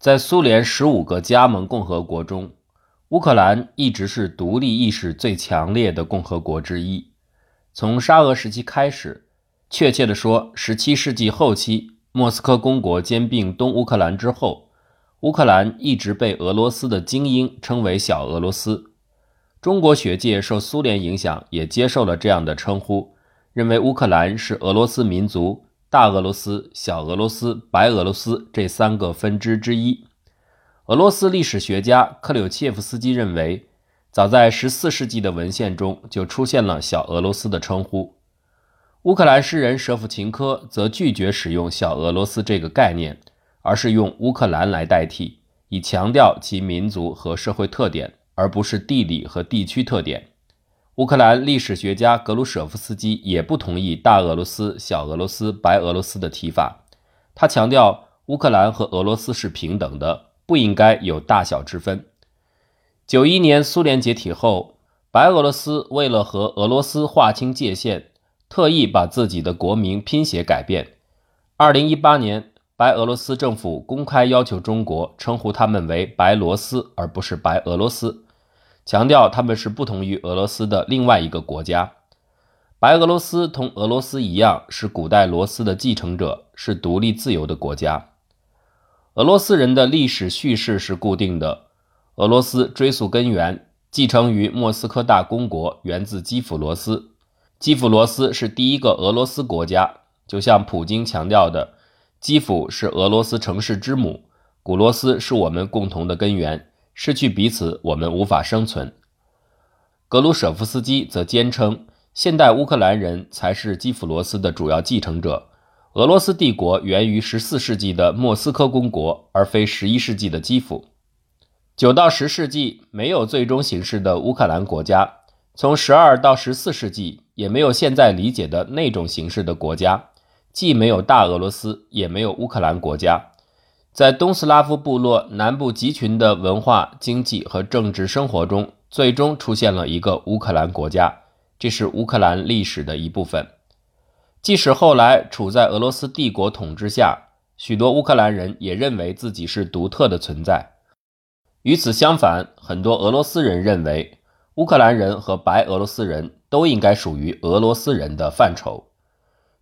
在苏联十五个加盟共和国中，乌克兰一直是独立意识最强烈的共和国之一。从沙俄时期开始，确切地说，十七世纪后期，莫斯科公国兼并东乌克兰之后，乌克兰一直被俄罗斯的精英称为“小俄罗斯”。中国学界受苏联影响，也接受了这样的称呼，认为乌克兰是俄罗斯民族大俄罗斯、小俄罗斯、白俄罗斯这三个分支之一。俄罗斯历史学家克柳切夫斯基认为。早在十四世纪的文献中就出现了“小俄罗斯”的称呼。乌克兰诗人舍甫琴科则拒绝使用“小俄罗斯”这个概念，而是用“乌克兰”来代替，以强调其民族和社会特点，而不是地理和地区特点。乌克兰历史学家格鲁舍夫斯基也不同意“大俄罗斯”“小俄罗斯”“白俄罗斯”的提法，他强调乌克兰和俄罗斯是平等的，不应该有大小之分。九一年苏联解体后，白俄罗斯为了和俄罗斯划清界限，特意把自己的国名拼写改变。二零一八年，白俄罗斯政府公开要求中国称呼他们为白罗斯，而不是白俄罗斯，强调他们是不同于俄罗斯的另外一个国家。白俄罗斯同俄罗斯一样，是古代罗斯的继承者，是独立自由的国家。俄罗斯人的历史叙事是固定的。俄罗斯追溯根源，继承于莫斯科大公国，源自基辅罗斯。基辅罗斯是第一个俄罗斯国家，就像普京强调的，基辅是俄罗斯城市之母，古罗斯是我们共同的根源，失去彼此，我们无法生存。格鲁舍夫斯基则坚称，现代乌克兰人才是基辅罗斯的主要继承者。俄罗斯帝国源于十四世纪的莫斯科公国，而非十一世纪的基辅。九到十世纪没有最终形式的乌克兰国家，从十二到十四世纪也没有现在理解的那种形式的国家，既没有大俄罗斯，也没有乌克兰国家。在东斯拉夫部落南部集群的文化、经济和政治生活中，最终出现了一个乌克兰国家，这是乌克兰历史的一部分。即使后来处在俄罗斯帝国统治下，许多乌克兰人也认为自己是独特的存在。与此相反，很多俄罗斯人认为，乌克兰人和白俄罗斯人都应该属于俄罗斯人的范畴。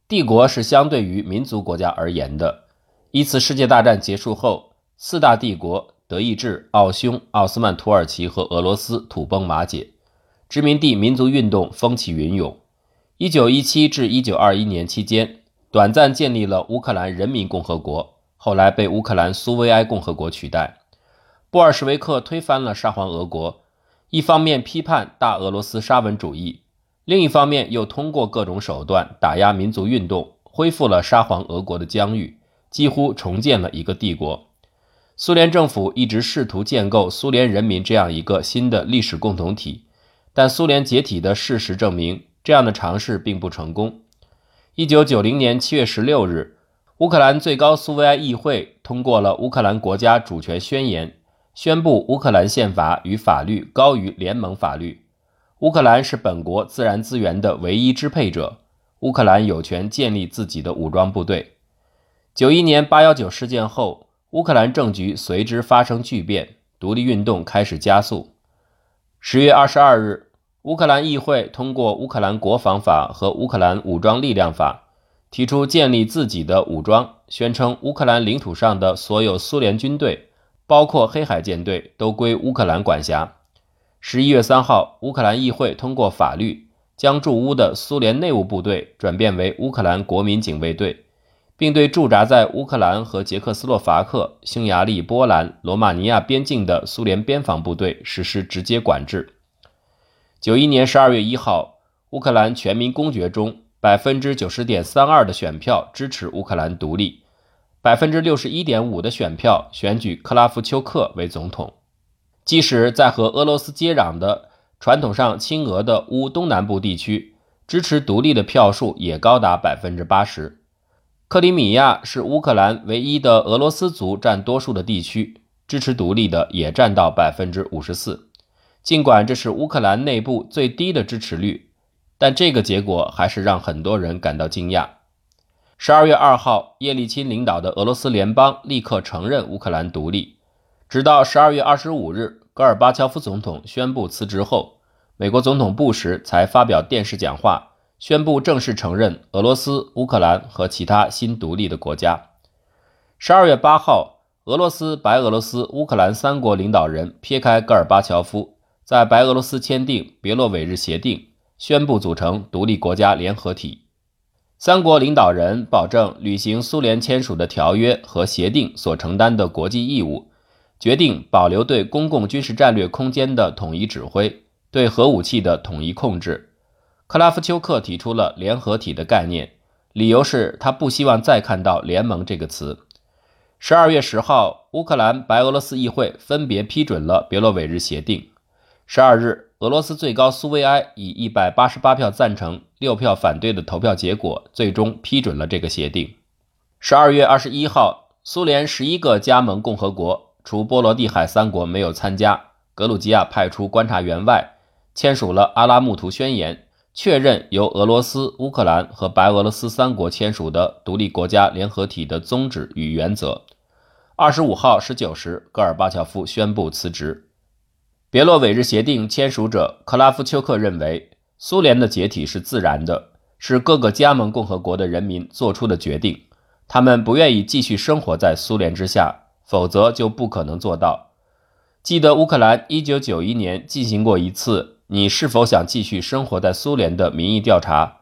帝国是相对于民族国家而言的。一次世界大战结束后，四大帝国——德意志、奥匈、奥斯曼土耳其和俄罗斯——土崩瓦解，殖民地民族运动风起云涌。1917至1921年期间，短暂建立了乌克兰人民共和国，后来被乌克兰苏维埃共和国取代。布尔什维克推翻了沙皇俄国，一方面批判大俄罗斯沙文主义，另一方面又通过各种手段打压民族运动，恢复了沙皇俄国的疆域，几乎重建了一个帝国。苏联政府一直试图建构苏联人民这样一个新的历史共同体，但苏联解体的事实证明，这样的尝试并不成功。一九九零年七月十六日，乌克兰最高苏维埃议会通过了《乌克兰国家主权宣言》。宣布乌克兰宪法与法律高于联盟法律。乌克兰是本国自然资源的唯一支配者。乌克兰有权建立自己的武装部队。九一年八幺九事件后，乌克兰政局随之发生巨变，独立运动开始加速。十月二十二日，乌克兰议会通过《乌克兰国防法》和《乌克兰武装力量法》，提出建立自己的武装，宣称乌克兰领土上的所有苏联军队。包括黑海舰队都归乌克兰管辖。十一月三号，乌克兰议会通过法律，将驻乌的苏联内务部队转变为乌克兰国民警卫队，并对驻扎在乌克兰和捷克斯洛伐克、匈牙利、波兰、罗马尼亚边境的苏联边防部队实施直接管制。九一年十二月一号，乌克兰全民公决中，百分之九十点三二的选票支持乌克兰独立。百分之六十一点五的选票选举克拉夫丘克为总统。即使在和俄罗斯接壤的传统上亲俄的乌东南部地区，支持独立的票数也高达百分之八十。克里米亚是乌克兰唯一的俄罗斯族占多数的地区，支持独立的也占到百分之五十四。尽管这是乌克兰内部最低的支持率，但这个结果还是让很多人感到惊讶。十二月二号，叶利钦领导的俄罗斯联邦立刻承认乌克兰独立。直到十二月二十五日，戈尔巴乔夫总统宣布辞职后，美国总统布什才发表电视讲话，宣布正式承认俄罗斯、乌克兰和其他新独立的国家。十二月八号，俄罗斯、白俄罗斯、乌克兰三国领导人撇开戈尔巴乔夫，在白俄罗斯签订别洛韦日协定，宣布组成独立国家联合体。三国领导人保证履行苏联签署的条约和协定所承担的国际义务，决定保留对公共军事战略空间的统一指挥，对核武器的统一控制。克拉夫丘克提出了联合体的概念，理由是他不希望再看到“联盟”这个词。十二月十号，乌克兰、白俄罗斯议会分别批准了别洛韦日协定。十二日。俄罗斯最高苏维埃以一百八十八票赞成、六票反对的投票结果，最终批准了这个协定。十二月二十一号，苏联十一个加盟共和国，除波罗的海三国没有参加，格鲁吉亚派出观察员外，签署了阿拉木图宣言，确认由俄罗斯、乌克兰和白俄罗斯三国签署的独立国家联合体的宗旨与原则。二十五号十九时，戈尔巴乔夫宣布辞职。别洛韦日协定签署者克拉夫丘克认为，苏联的解体是自然的，是各个加盟共和国的人民做出的决定。他们不愿意继续生活在苏联之下，否则就不可能做到。记得乌克兰1991年进行过一次“你是否想继续生活在苏联”的民意调查，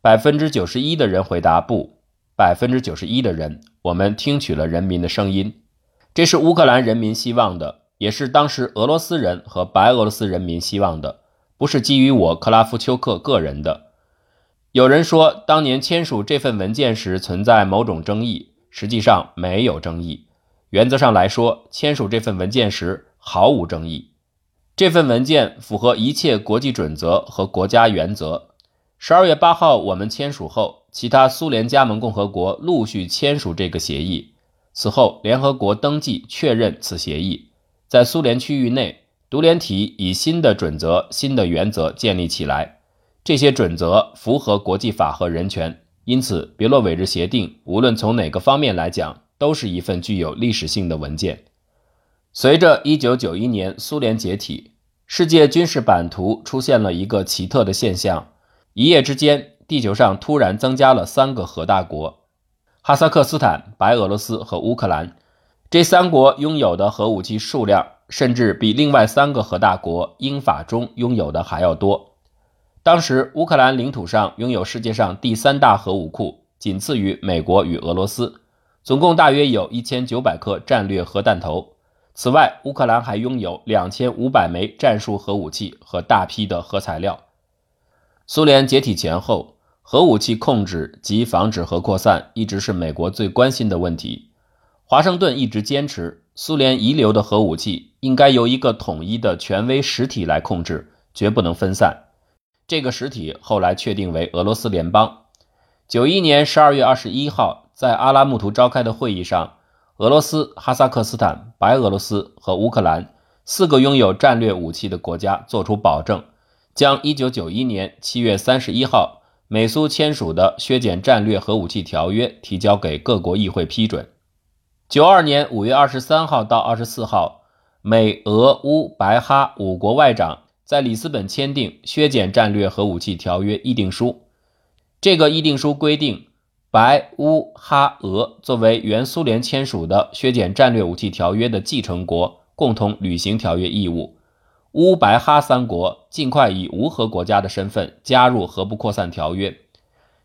百分之九十一的人回答不，百分之九十一的人，我们听取了人民的声音，这是乌克兰人民希望的。也是当时俄罗斯人和白俄罗斯人民希望的，不是基于我克拉夫丘克个人的。有人说，当年签署这份文件时存在某种争议，实际上没有争议。原则上来说，签署这份文件时毫无争议。这份文件符合一切国际准则和国家原则。十二月八号我们签署后，其他苏联加盟共和国陆续签署这个协议。此后，联合国登记确认此协议。在苏联区域内，独联体以新的准则、新的原则建立起来。这些准则符合国际法和人权，因此别洛韦日协定无论从哪个方面来讲，都是一份具有历史性的文件。随着1991年苏联解体，世界军事版图出现了一个奇特的现象：一夜之间，地球上突然增加了三个核大国——哈萨克斯坦、白俄罗斯和乌克兰。这三国拥有的核武器数量，甚至比另外三个核大国英法中拥有的还要多。当时，乌克兰领土上拥有世界上第三大核武库，仅次于美国与俄罗斯，总共大约有一千九百颗战略核弹头。此外，乌克兰还拥有两千五百枚战术核武器和大批的核材料。苏联解体前后，核武器控制及防止核扩散一直是美国最关心的问题。华盛顿一直坚持，苏联遗留的核武器应该由一个统一的权威实体来控制，绝不能分散。这个实体后来确定为俄罗斯联邦。九一年十二月二十一号，在阿拉木图召开的会议上，俄罗斯、哈萨克斯坦、白俄罗斯和乌克兰四个拥有战略武器的国家作出保证，将一九九一年七月三十一号美苏签署的削减战略核武器条约提交给各国议会批准。九二年五月二十三号到二十四号，美、俄、乌、白、哈五国外长在里斯本签订削减战略核武器条约议定书。这个议定书规定，白、乌、哈、俄作为原苏联签署的削减战略武器条约的继承国，共同履行条约义务。乌、白、哈三国尽快以无核国家的身份加入核不扩散条约。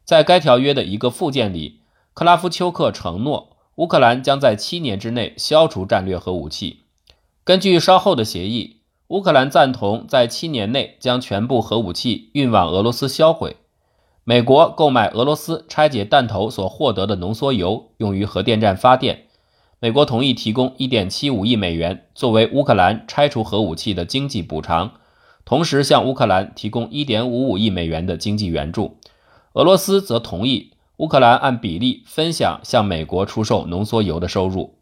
在该条约的一个附件里，克拉夫丘克承诺。乌克兰将在七年之内消除战略核武器。根据稍后的协议，乌克兰赞同在七年内将全部核武器运往俄罗斯销毁。美国购买俄罗斯拆解弹头所获得的浓缩铀，用于核电站发电。美国同意提供1.75亿美元作为乌克兰拆除核武器的经济补偿，同时向乌克兰提供1.55亿美元的经济援助。俄罗斯则同意。乌克兰按比例分享向美国出售浓缩铀的收入。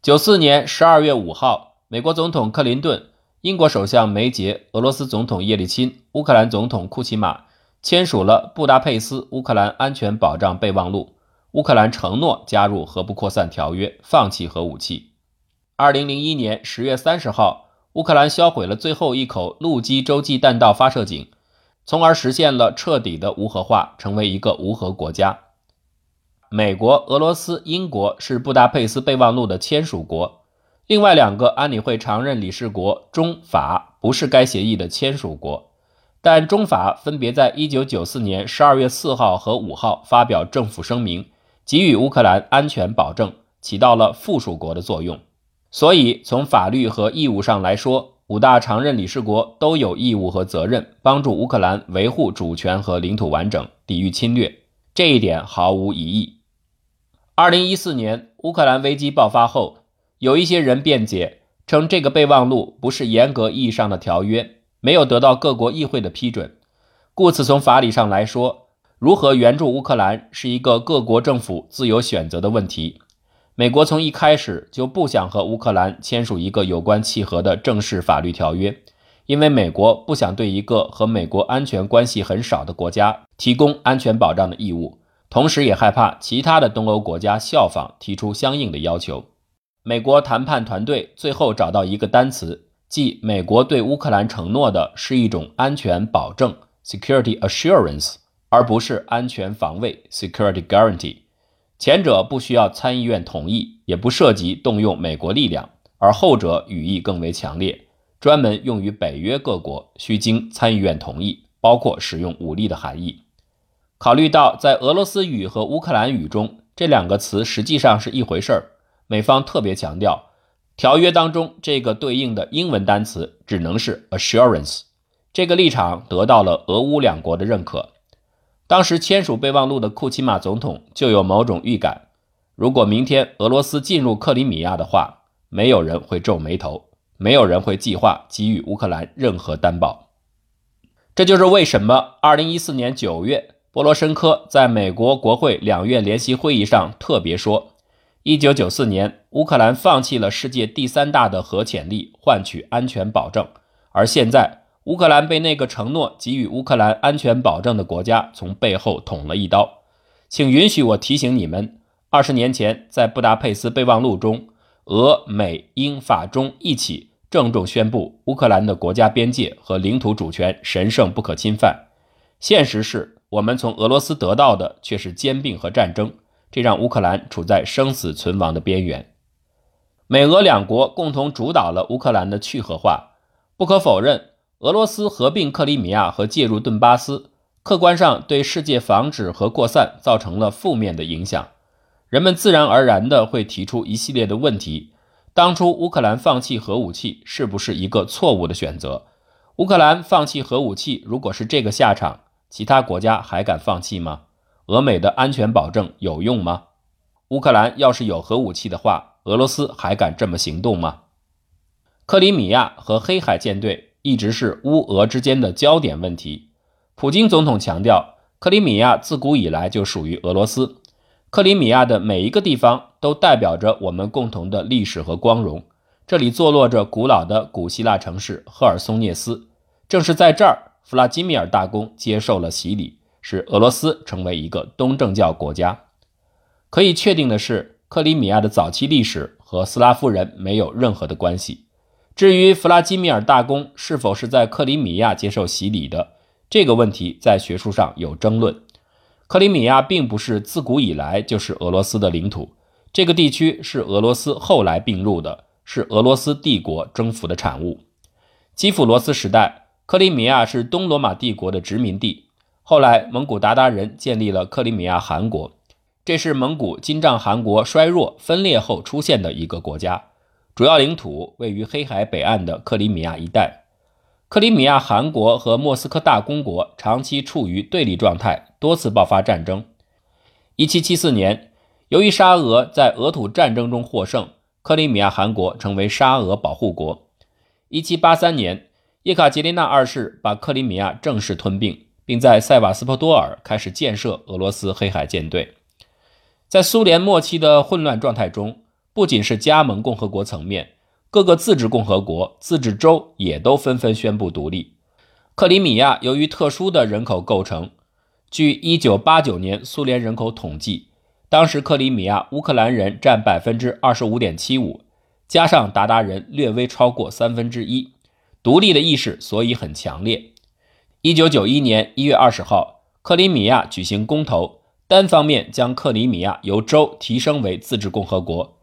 九四年十二月五号，美国总统克林顿、英国首相梅杰、俄罗斯总统叶利钦、乌克兰总统库奇马签署了《布达佩斯乌克兰安全保障备忘录》，乌克兰承诺加入核不扩散条约，放弃核武器。二零零一年十月三十号，乌克兰销毁了最后一口陆基洲际弹道发射井，从而实现了彻底的无核化，成为一个无核国家。美国、俄罗斯、英国是布达佩斯备忘录的签署国，另外两个安理会常任理事国中法不是该协议的签署国。但中法分别在1994年12月4号和5号发表政府声明，给予乌克兰安全保证，起到了附属国的作用。所以，从法律和义务上来说，五大常任理事国都有义务和责任帮助乌克兰维护主权和领土完整，抵御侵略。这一点毫无疑义。2014年乌克兰危机爆发后，有一些人辩解称，这个备忘录不是严格意义上的条约。没有得到各国议会的批准，故此从法理上来说，如何援助乌克兰是一个各国政府自由选择的问题。美国从一开始就不想和乌克兰签署一个有关契合的正式法律条约，因为美国不想对一个和美国安全关系很少的国家提供安全保障的义务，同时也害怕其他的东欧国家效仿提出相应的要求。美国谈判团队最后找到一个单词。即美国对乌克兰承诺的是一种安全保证 （security assurance），而不是安全防卫 （security guarantee）。前者不需要参议院同意，也不涉及动用美国力量，而后者语义更为强烈，专门用于北约各国，需经参议院同意，包括使用武力的含义。考虑到在俄罗斯语和乌克兰语中这两个词实际上是一回事儿，美方特别强调。条约当中这个对应的英文单词只能是 assurance，这个立场得到了俄乌两国的认可。当时签署备忘录的库奇马总统就有某种预感：如果明天俄罗斯进入克里米亚的话，没有人会皱眉头，没有人会计划给予乌克兰任何担保。这就是为什么2014年9月，波罗申科在美国国会两院联席会议上特别说。一九九四年，乌克兰放弃了世界第三大的核潜力，换取安全保证。而现在，乌克兰被那个承诺给予乌克兰安全保证的国家从背后捅了一刀。请允许我提醒你们：二十年前，在布达佩斯备忘录中，俄、美、英、法、中一起郑重宣布，乌克兰的国家边界和领土主权神圣不可侵犯。现实是我们从俄罗斯得到的却是兼并和战争。这让乌克兰处在生死存亡的边缘。美俄两国共同主导了乌克兰的去核化。不可否认，俄罗斯合并克里米亚和介入顿巴斯，客观上对世界防止核扩散造成了负面的影响。人们自然而然地会提出一系列的问题：当初乌克兰放弃核武器是不是一个错误的选择？乌克兰放弃核武器，如果是这个下场，其他国家还敢放弃吗？俄美的安全保证有用吗？乌克兰要是有核武器的话，俄罗斯还敢这么行动吗？克里米亚和黑海舰队一直是乌俄之间的焦点问题。普京总统强调，克里米亚自古以来就属于俄罗斯。克里米亚的每一个地方都代表着我们共同的历史和光荣。这里坐落着古老的古希腊城市赫尔松涅斯，正是在这儿，弗拉基米尔大公接受了洗礼。使俄罗斯成为一个东正教国家。可以确定的是，克里米亚的早期历史和斯拉夫人没有任何的关系。至于弗拉基米尔大公是否是在克里米亚接受洗礼的这个问题，在学术上有争论。克里米亚并不是自古以来就是俄罗斯的领土，这个地区是俄罗斯后来并入的，是俄罗斯帝国征服的产物。基辅罗斯时代，克里米亚是东罗马帝国的殖民地。后来，蒙古鞑靼人建立了克里米亚汗国，这是蒙古金帐汗国衰弱分裂后出现的一个国家，主要领土位于黑海北岸的克里米亚一带。克里米亚汗国和莫斯科大公国长期处于对立状态，多次爆发战争。1774年，由于沙俄在俄土战争中获胜，克里米亚汗国成为沙俄保护国。1783年，叶卡捷琳娜二世把克里米亚正式吞并。并在塞瓦斯托波尔开始建设俄罗斯黑海舰队。在苏联末期的混乱状态中，不仅是加盟共和国层面，各个自治共和国、自治州也都纷纷宣布独立。克里米亚由于特殊的人口构成，据1989年苏联人口统计，当时克里米亚乌克兰人占百分之二十五点七五，加上鞑靼人略微超过三分之一，独立的意识所以很强烈。一九九一年一月二十号，克里米亚举行公投，单方面将克里米亚由州提升为自治共和国。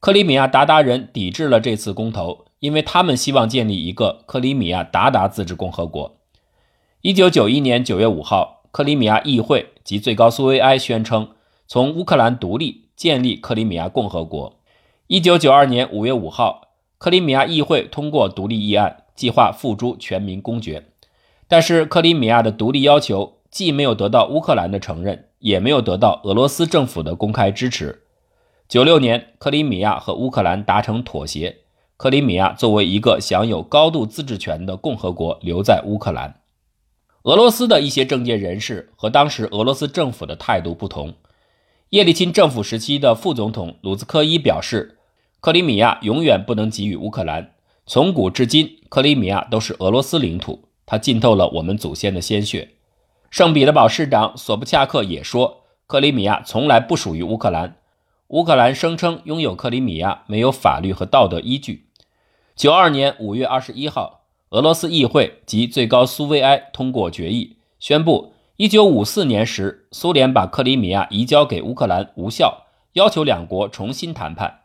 克里米亚鞑靼人抵制了这次公投，因为他们希望建立一个克里米亚鞑靼自治共和国。一九九一年九月五号，克里米亚议会及最高苏维埃宣称。从乌克兰独立，建立克里米亚共和国。一九九二年五月五号，克里米亚议会通过独立议案，计划付诸全民公决。但是，克里米亚的独立要求既没有得到乌克兰的承认，也没有得到俄罗斯政府的公开支持。九六年，克里米亚和乌克兰达成妥协，克里米亚作为一个享有高度自治权的共和国，留在乌克兰。俄罗斯的一些政界人士和当时俄罗斯政府的态度不同。叶利钦政府时期的副总统鲁兹科伊表示，克里米亚永远不能给予乌克兰。从古至今，克里米亚都是俄罗斯领土，它浸透了我们祖先的鲜血。圣彼得堡市长索布恰克也说，克里米亚从来不属于乌克兰。乌克兰声称拥有克里米亚，没有法律和道德依据。九二年五月二十一号，俄罗斯议会及最高苏维埃通过决议，宣布。一九五四年时，苏联把克里米亚移交给乌克兰无效，要求两国重新谈判。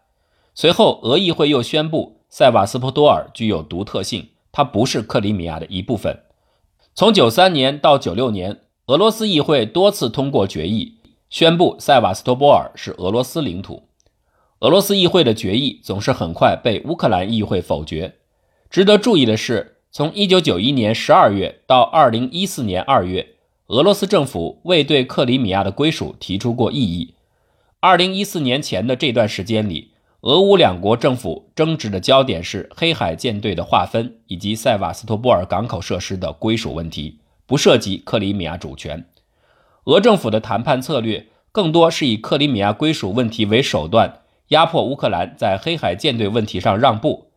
随后，俄议会又宣布塞瓦斯托波尔具有独特性，它不是克里米亚的一部分。从九三年到九六年，俄罗斯议会多次通过决议，宣布塞瓦斯托波尔是俄罗斯领土。俄罗斯议会的决议总是很快被乌克兰议会否决。值得注意的是，从一九九一年十二月到二零一四年二月。俄罗斯政府未对克里米亚的归属提出过异议。二零一四年前的这段时间里，俄乌两国政府争执的焦点是黑海舰队的划分以及塞瓦斯托波尔港口设施的归属问题，不涉及克里米亚主权。俄政府的谈判策略更多是以克里米亚归属问题为手段，压迫乌克兰在黑海舰队问题上让步。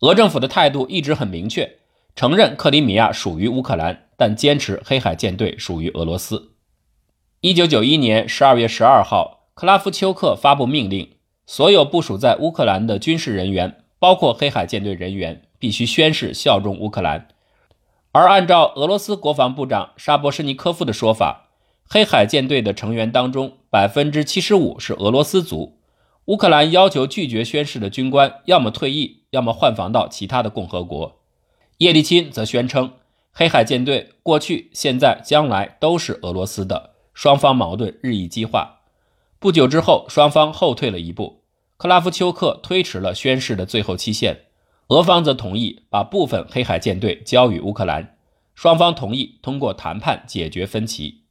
俄政府的态度一直很明确，承认克里米亚属于乌克兰。但坚持黑海舰队属于俄罗斯。一九九一年十二月十二号，克拉夫丘克发布命令，所有部署在乌克兰的军事人员，包括黑海舰队人员，必须宣誓效忠乌克兰。而按照俄罗斯国防部长沙波什尼科夫的说法，黑海舰队的成员当中，百分之七十五是俄罗斯族。乌克兰要求拒绝宣誓的军官，要么退役，要么换防到其他的共和国。叶利钦则宣称。黑海舰队过去、现在、将来都是俄罗斯的，双方矛盾日益激化。不久之后，双方后退了一步，克拉夫丘克推迟了宣誓的最后期限，俄方则同意把部分黑海舰队交予乌克兰，双方同意通过谈判解决分歧。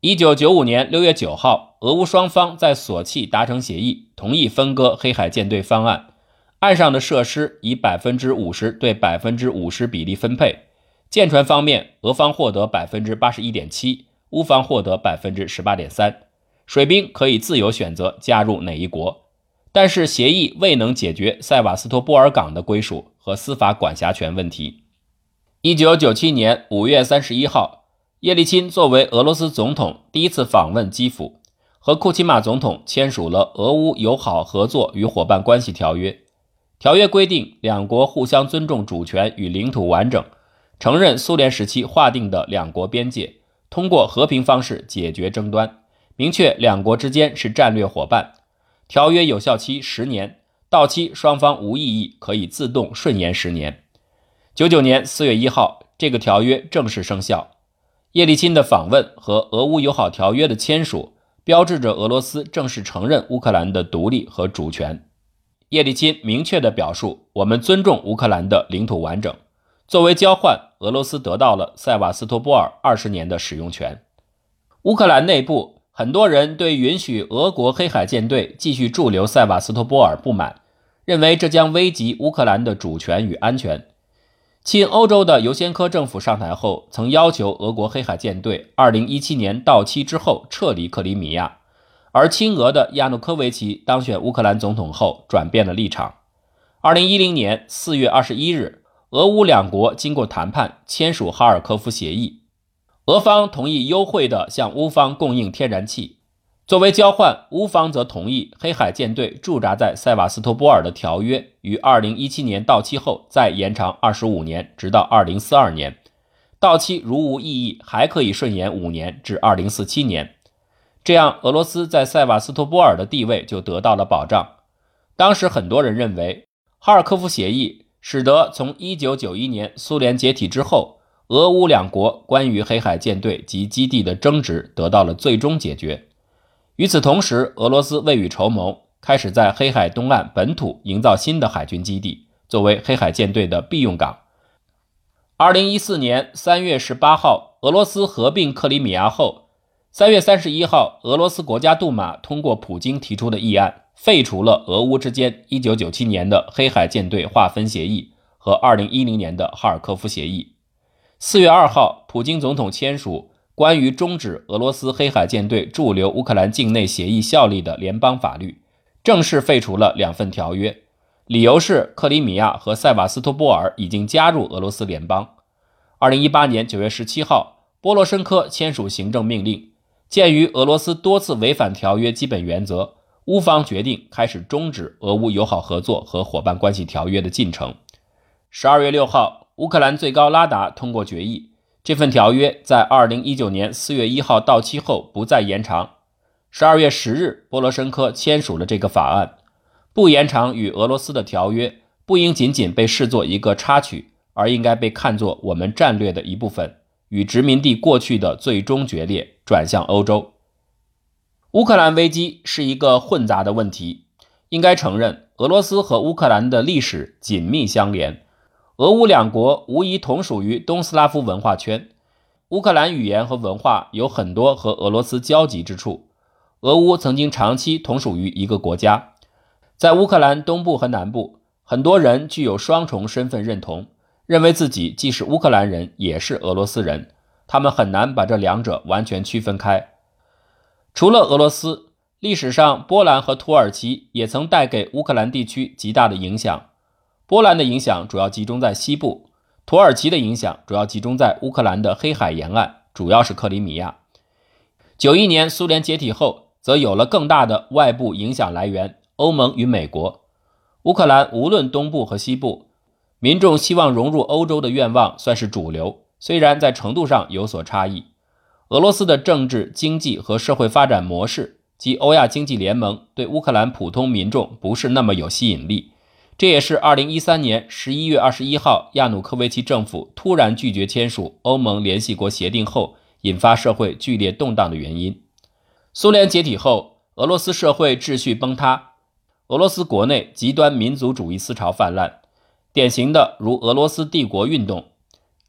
一九九五年六月九号，俄乌双方在索契达成协议，同意分割黑海舰队方案，岸上的设施以百分之五十对百分之五十比例分配。舰船方面，俄方获得百分之八十一点七，乌方获得百分之十八点三。水兵可以自由选择加入哪一国，但是协议未能解决塞瓦斯托波尔港的归属和司法管辖权问题。一九九七年五月三十一号，叶利钦作为俄罗斯总统第一次访问基辅，和库奇马总统签署了俄乌友好合作与伙伴关系条约。条约规定，两国互相尊重主权与领土完整。承认苏联时期划定的两国边界，通过和平方式解决争端，明确两国之间是战略伙伴。条约有效期十年，到期双方无异议可以自动顺延十年。九九年四月一号，这个条约正式生效。叶利钦的访问和俄乌友好条约的签署，标志着俄罗斯正式承认乌克兰的独立和主权。叶利钦明确地表述：“我们尊重乌克兰的领土完整。”作为交换，俄罗斯得到了塞瓦斯托波尔二十年的使用权。乌克兰内部很多人对允许俄国黑海舰队继续驻留塞瓦斯托波尔不满，认为这将危及乌克兰的主权与安全。亲欧洲的尤先科政府上台后，曾要求俄国黑海舰队二零一七年到期之后撤离克里米亚，而亲俄的亚努科维奇当选乌克兰总统后转变了立场。二零一零年四月二十一日。俄乌两国经过谈判签署哈尔科夫协议，俄方同意优惠地向乌方供应天然气。作为交换，乌方则同意黑海舰队驻扎在塞瓦斯托波尔的条约于2017年到期后再延长25年，直到2042年。到期如无异议，还可以顺延五年至2047年。这样，俄罗斯在塞瓦斯托波尔的地位就得到了保障。当时很多人认为，哈尔科夫协议使得从1991年苏联解体之后，俄乌两国关于黑海舰队及基地的争执得到了最终解决。与此同时，俄罗斯未雨绸缪，开始在黑海东岸本土营造新的海军基地，作为黑海舰队的备用港。2014年3月18号，俄罗斯合并克里米亚后。三月三十一号，俄罗斯国家杜马通过普京提出的议案，废除了俄乌之间一九九七年的黑海舰队划分协议和二零一零年的哈尔科夫协议。四月二号，普京总统签署关于终止俄罗斯黑海舰队驻留乌克兰境内协议效力的联邦法律，正式废除了两份条约，理由是克里米亚和塞瓦斯托波尔已经加入俄罗斯联邦。二零一八年九月十七号，波罗申科签署行政命令。鉴于俄罗斯多次违反条约基本原则，乌方决定开始终止俄乌友好合作和伙伴关系条约的进程。十二月六号，乌克兰最高拉达通过决议，这份条约在二零一九年四月一号到期后不再延长。十二月十日，波罗申科签署了这个法案，不延长与俄罗斯的条约，不应仅仅被视作一个插曲，而应该被看作我们战略的一部分。与殖民地过去的最终决裂转向欧洲。乌克兰危机是一个混杂的问题，应该承认，俄罗斯和乌克兰的历史紧密相连，俄乌两国无疑同属于东斯拉夫文化圈，乌克兰语言和文化有很多和俄罗斯交集之处。俄乌曾经长期同属于一个国家，在乌克兰东部和南部，很多人具有双重身份认同。认为自己既是乌克兰人，也是俄罗斯人，他们很难把这两者完全区分开。除了俄罗斯，历史上波兰和土耳其也曾带给乌克兰地区极大的影响。波兰的影响主要集中在西部，土耳其的影响主要集中在乌克兰的黑海沿岸，主要是克里米亚。九一年苏联解体后，则有了更大的外部影响来源——欧盟与美国。乌克兰无论东部和西部。民众希望融入欧洲的愿望算是主流，虽然在程度上有所差异。俄罗斯的政治、经济和社会发展模式及欧亚经济联盟对乌克兰普通民众不是那么有吸引力，这也是2013年11月21号亚努科维奇政府突然拒绝签署欧盟联系国协定后引发社会剧烈动荡的原因。苏联解体后，俄罗斯社会秩序崩塌，俄罗斯国内极端民族主义思潮泛滥。典型的如俄罗斯帝国运动，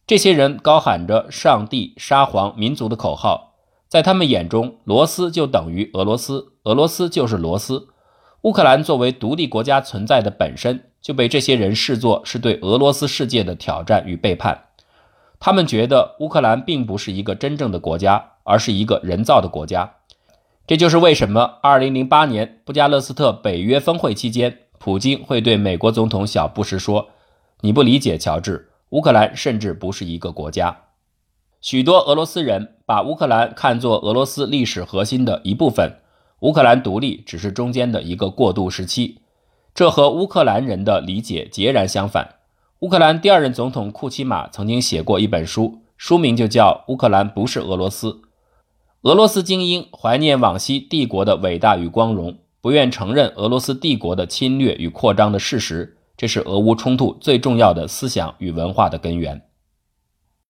这些人高喊着“上帝、沙皇、民族”的口号，在他们眼中，罗斯就等于俄罗斯，俄罗斯就是罗斯。乌克兰作为独立国家存在的本身，就被这些人视作是对俄罗斯世界的挑战与背叛。他们觉得乌克兰并不是一个真正的国家，而是一个人造的国家。这就是为什么2008年布加勒斯特北约峰会期间。普京会对美国总统小布什说：“你不理解，乔治，乌克兰甚至不是一个国家。”许多俄罗斯人把乌克兰看作俄罗斯历史核心的一部分，乌克兰独立只是中间的一个过渡时期。这和乌克兰人的理解截然相反。乌克兰第二任总统库奇马曾经写过一本书，书名就叫《乌克兰不是俄罗斯》。俄罗斯精英怀念往昔帝国的伟大与光荣。不愿承认俄罗斯帝国的侵略与扩张的事实，这是俄乌冲突最重要的思想与文化的根源。